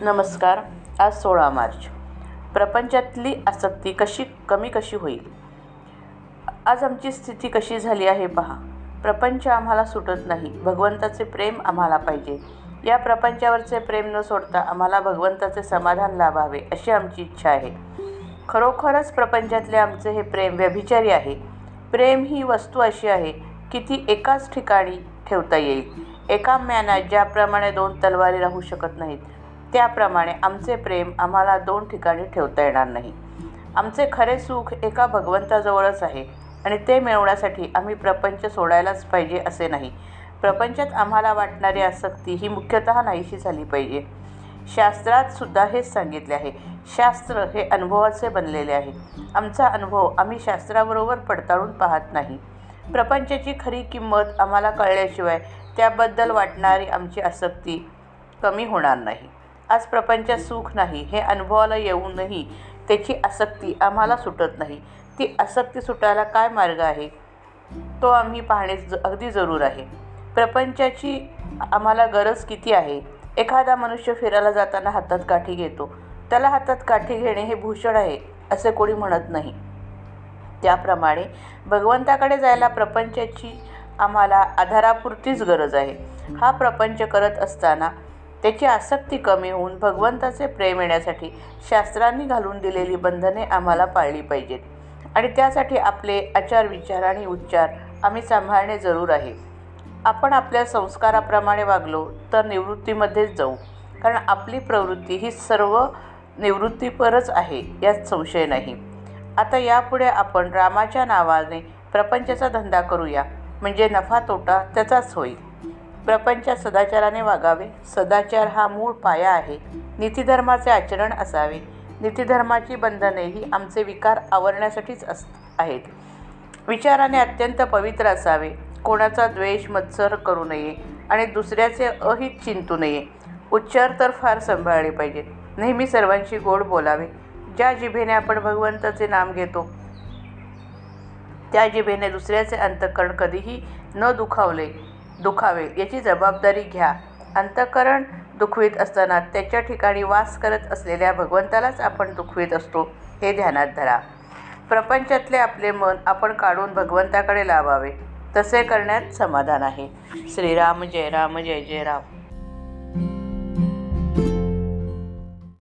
नमस्कार आज सोळा मार्च. प्रपंचातली आसक्ती कशी कमी कशी होईल? आज आमची स्थिती कशी झाली आहे पहा. प्रपंच आम्हाला सुटत नाही. भगवंताचे प्रेम आम्हाला पाहिजे. या प्रपंचावरचे प्रेम न सोडता आम्हाला भगवंताचे समाधान लाभावे अशी आमची इच्छा आहे. खरोखरच प्रपंचातले आमचे हे प्रेम व्यभिचारी आहे. प्रेम ही वस्तू अशी आहे की ती एकाच ठिकाणी ठेवता येईल. एका म्यानात ज्याप्रमाणे दोन तलवारी राहू शकत नाहीत. त्याप्रमाणे आमचे प्रेम आम्हाला दोन ठिकाणी ठेवता येणार नाही. आमचे खरे सुख एका भगवंताजवळच आहे आणि ते मिळवण्यासाठी आम्ही प्रपंच सोडायलाच पाहिजे असे नाही. प्रपंचात आम्हाला वाटणारी आसक्ती ही मुख्यतः नाहीशी झाली पाहिजे. शास्त्रात सुद्धा हेच सांगितले आहे. शास्त्र हे अनुभवाचे बनलेले आहे. आमचा अनुभव आम्ही शास्त्राबरोबर पडताळून पाहत नाही. प्रपंचाची खरी किंमत आम्हाला कळल्याशिवाय त्याबद्दल वाटणारी आमची आसक्ती कमी होणार नाही. आज प्रपंचात सुख नाही हे अनुभवाला येऊनही त्याची आसक्ती आम्हाला सुटत नाही. ती आसक्ती सुटायला काय मार्ग आहे? तो आम्ही पाहणे ज अगदी जरूर आहे. प्रपंचाची आम्हाला गरज किती आहे? एखादा मनुष्य फिरायला जाताना हातात काठी घेतो. त्याला हातात काठी घेणे हे भूषण आहे असे कोणी म्हणत नाही. त्याप्रमाणे भगवंताकडे जायला प्रपंचाची आम्हाला आधारापुरतीच गरज आहे. हा प्रपंच करत असताना त्याची आसक्ती कमी होऊन भगवंताचे प्रेम येण्यासाठी शास्त्रांनी घालून दिलेली बंधने आम्हाला पाळली पाहिजेत. आणि त्यासाठी आपले आचार विचार आणि उच्चार आम्ही सांभाळणे जरूर आहे. आपण आपल्या संस्काराप्रमाणे वागलो तर निवृत्तीमध्येच जाऊ. कारण आपली प्रवृत्ती ही सर्व निवृत्तीपरच आहे यात संशय नाही. आता यापुढे आपण रामाच्या नावाने प्रपंचाचा धंदा करूया. म्हणजे नफा तोटा त्याचाच होईल. प्रपंचात सदाचाराने वागावे. सदाचार हा मूळ पाया आहे. नीतिधर्माचे आचरण असावे. नीतिधर्माची बंधने ही आमचे विकार आवरण्यासाठीच अस आहेत. विचाराने अत्यंत पवित्र असावे. कोणाचा द्वेष मत्सर करू नये आणि दुसऱ्याचे अहित चिंतू नये. उच्चार तर फार सांभाळले पाहिजेत. नेहमी सर्वांशी गोड बोलावे. ज्या जिभेने आपण भगवंताचे नाम घेतो त्या जिभेने दुसऱ्याचे अंतःकरण कधीही न दुखावले दुखावे याची जबाबदारी घ्या. अंतःकरण दुखवीत असताना त्याच्या ठिकाणी वास करत असलेल्या भगवंतालाच आपण दुखवीत असतो हे ध्यानात धरा. प्रपंचातले आपले मन आपण काढून भगवंताकडे लावावे. तसे करण्यात समाधान आहे. श्रीराम जय राम जय जय राम